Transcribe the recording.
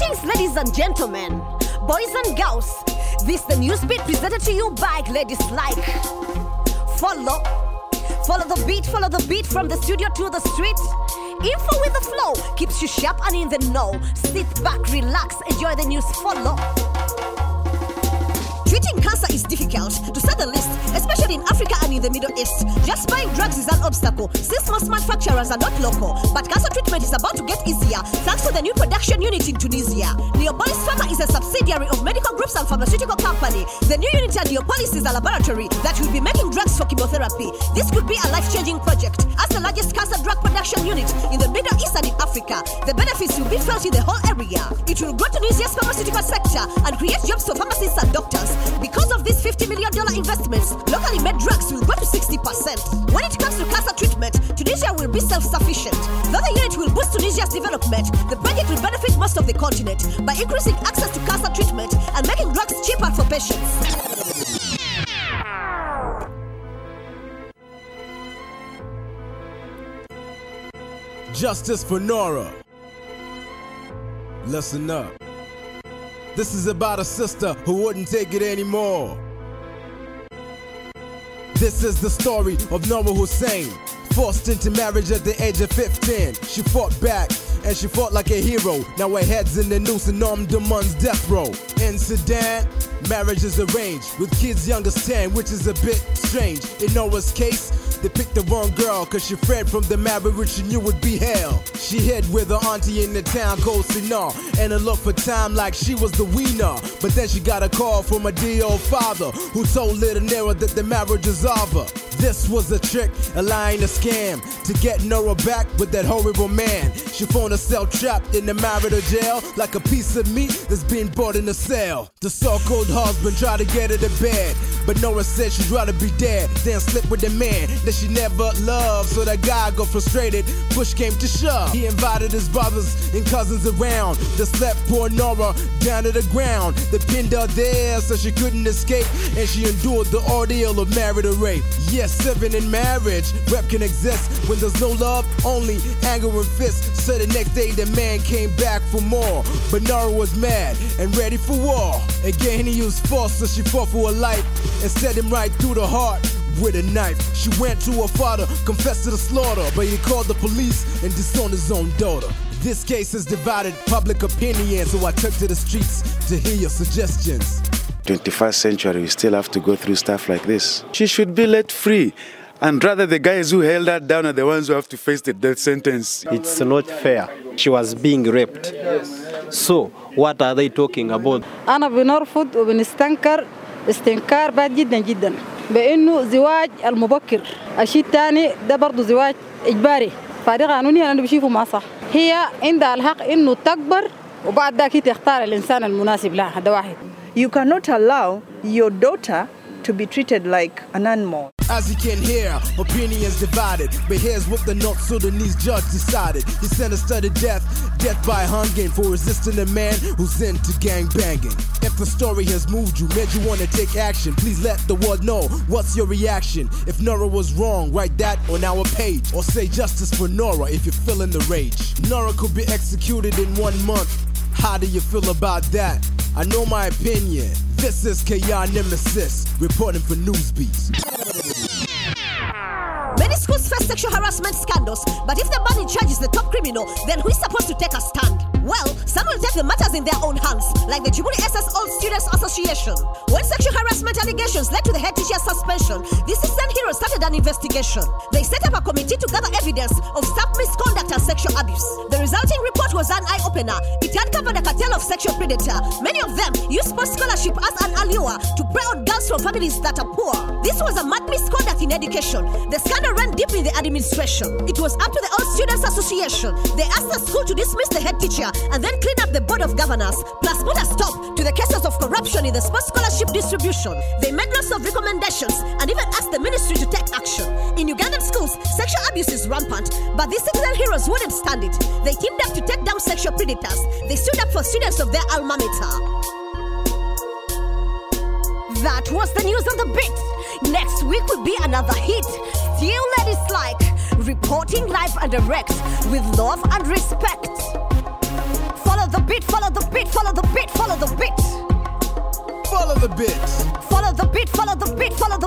ladies and gentlemen, boys and girls. This the NewzBeat presented to you by ladies like. Follow, follow the beat, follow the beat from the studio to the street. Info with the flow keeps you sharp and in the know. Sit back, relax, enjoy the news. Follow. Treating cancer is difficult, to say the least, in Africa and in the Middle East. Just buying drugs is an obstacle, since most manufacturers are not local. But cancer treatment is about to get easier thanks to the new production unit in Tunisia. Neapolis Pharma is a subsidiary of Medical Groups and Pharmaceutical Company. The new unit at Neapolis is a laboratory that will be making drugs for chemotherapy. This could be a life-changing project. As the largest cancer drug production unit in the Middle East and in Africa, the benefits will be felt in the whole area. It will grow Tunisia's pharmaceutical sector and create jobs for pharmacists and doctors. Because of these $50 million investments, locally made drugs will go to 60%. When it comes to cancer treatment, Tunisia will be self sufficient. Though the unit will boost Tunisia's development, the project will benefit most of the continent by increasing access to cancer treatment and making drugs cheaper for patients. Justice for Nora. Listen up. This is about a sister who wouldn't take it anymore. This is the story of Nora Hussein, forced into marriage at the age of 15. She fought back and she fought like a hero. Now her head's in the noose and armed demands death row. In Sudan, marriage is arranged with kids young as 10, which is a bit strange. In Nora's case, they picked the wrong girl cause she fled from the marriage she knew would be hell. She hid with her auntie in the town called Sinar and it looked for time like she was the winner. But then she got a call from a dear old father who told little Nora that the marriage is over. This was a trick, a and a scam to get Nora back with that horrible man. She found herself trapped in the marital jail like a piece of meat that's being bought in a cell. The so-called husband tried to get her to bed, but Nora said she'd rather be dead than slip with the man that she never loved. So that guy got frustrated, push came to shove. He invited his brothers and cousins around. They slept poor Nora down to the ground. They pinned her there so she couldn't escape, and she endured the ordeal of marital rape. Yes, living in marriage, rep can exist when there's no love, only anger and fists. So the next day the man came back for more, but Nora was mad and ready for war. Again he used force, so she fought for her life and set him right through the heart with a knife. She went to her father, confessed to the slaughter, but he called the police and disowned his own daughter. This case has divided public opinion, so I took to the streets to hear your suggestions. 21st century, we still have to go through stuff like this. She should be let free. And rather, the guys who held her down are the ones who have to face the death sentence. It's not fair. She was being raped. So, what are they talking about? أنا بنرفض وبنستنكر استنكار باد جدا جدا بأنه زواج المبكر. الشيء الثاني ده برضه زواج إجباري. فده قانوني أنا بشوفه ما صح. هي عندها الحق إنه تكبر وبعد ذاك تختار الإنسان المناسب لها هذا واحد. You cannot allow your daughter to be treated like an animal. As you can hear, opinions divided. But here's what the North Sudanese judge decided. He sentenced her to death, death by hanging for resisting a man who's into gang banging. If the story has moved you, made you want to take action, please let the world know what's your reaction. If Nora was wrong, write that on our page. Or say justice for Nora if you're feeling the rage. Nora could be executed in one month. How do you feel about that? I know my opinion. This is KR Nemesis, reporting for NewzBeats. Many schools face sexual harassment scandals, but if the man in charge is the top criminal, then who is supposed to take a stand? Well, some will take the matters in their own hands, like the Djibouti SS All Students Association. When sexual harassment allegations led to the head teacher's suspension, the Citizen Heroes started an investigation. They set up a committee to gather evidence of staff misconduct and sexual abuse. The resulting report was an eye opener. It uncovered a cartel of sexual predator. Many of them use sports scholarship as an allure to prey on girls from families that are poor. This was a mad misconduct in education. The scandal ran deep in the administration. It was up to the All Students Association. They asked the school to dismiss the head teacher and then clean up the board of governors, plus put a stop to the cases of corruption in the sports scholarship distribution. They made lots of recommendations and even asked the ministry to take action. In Ugandan schools, sexual abuse is rampant, but these citizen heroes wouldn't stand it. They teamed up to take down sexual predators. They stood up for students of their alma mater. That was the news on the beat. Next week will be another hit. Still ladies like reporting live and direct with love and respect. Follow the beat, follow the beat, follow the beat, follow the beat. Follow the bit. Follow the beat, follow the beat, follow the beat, follow the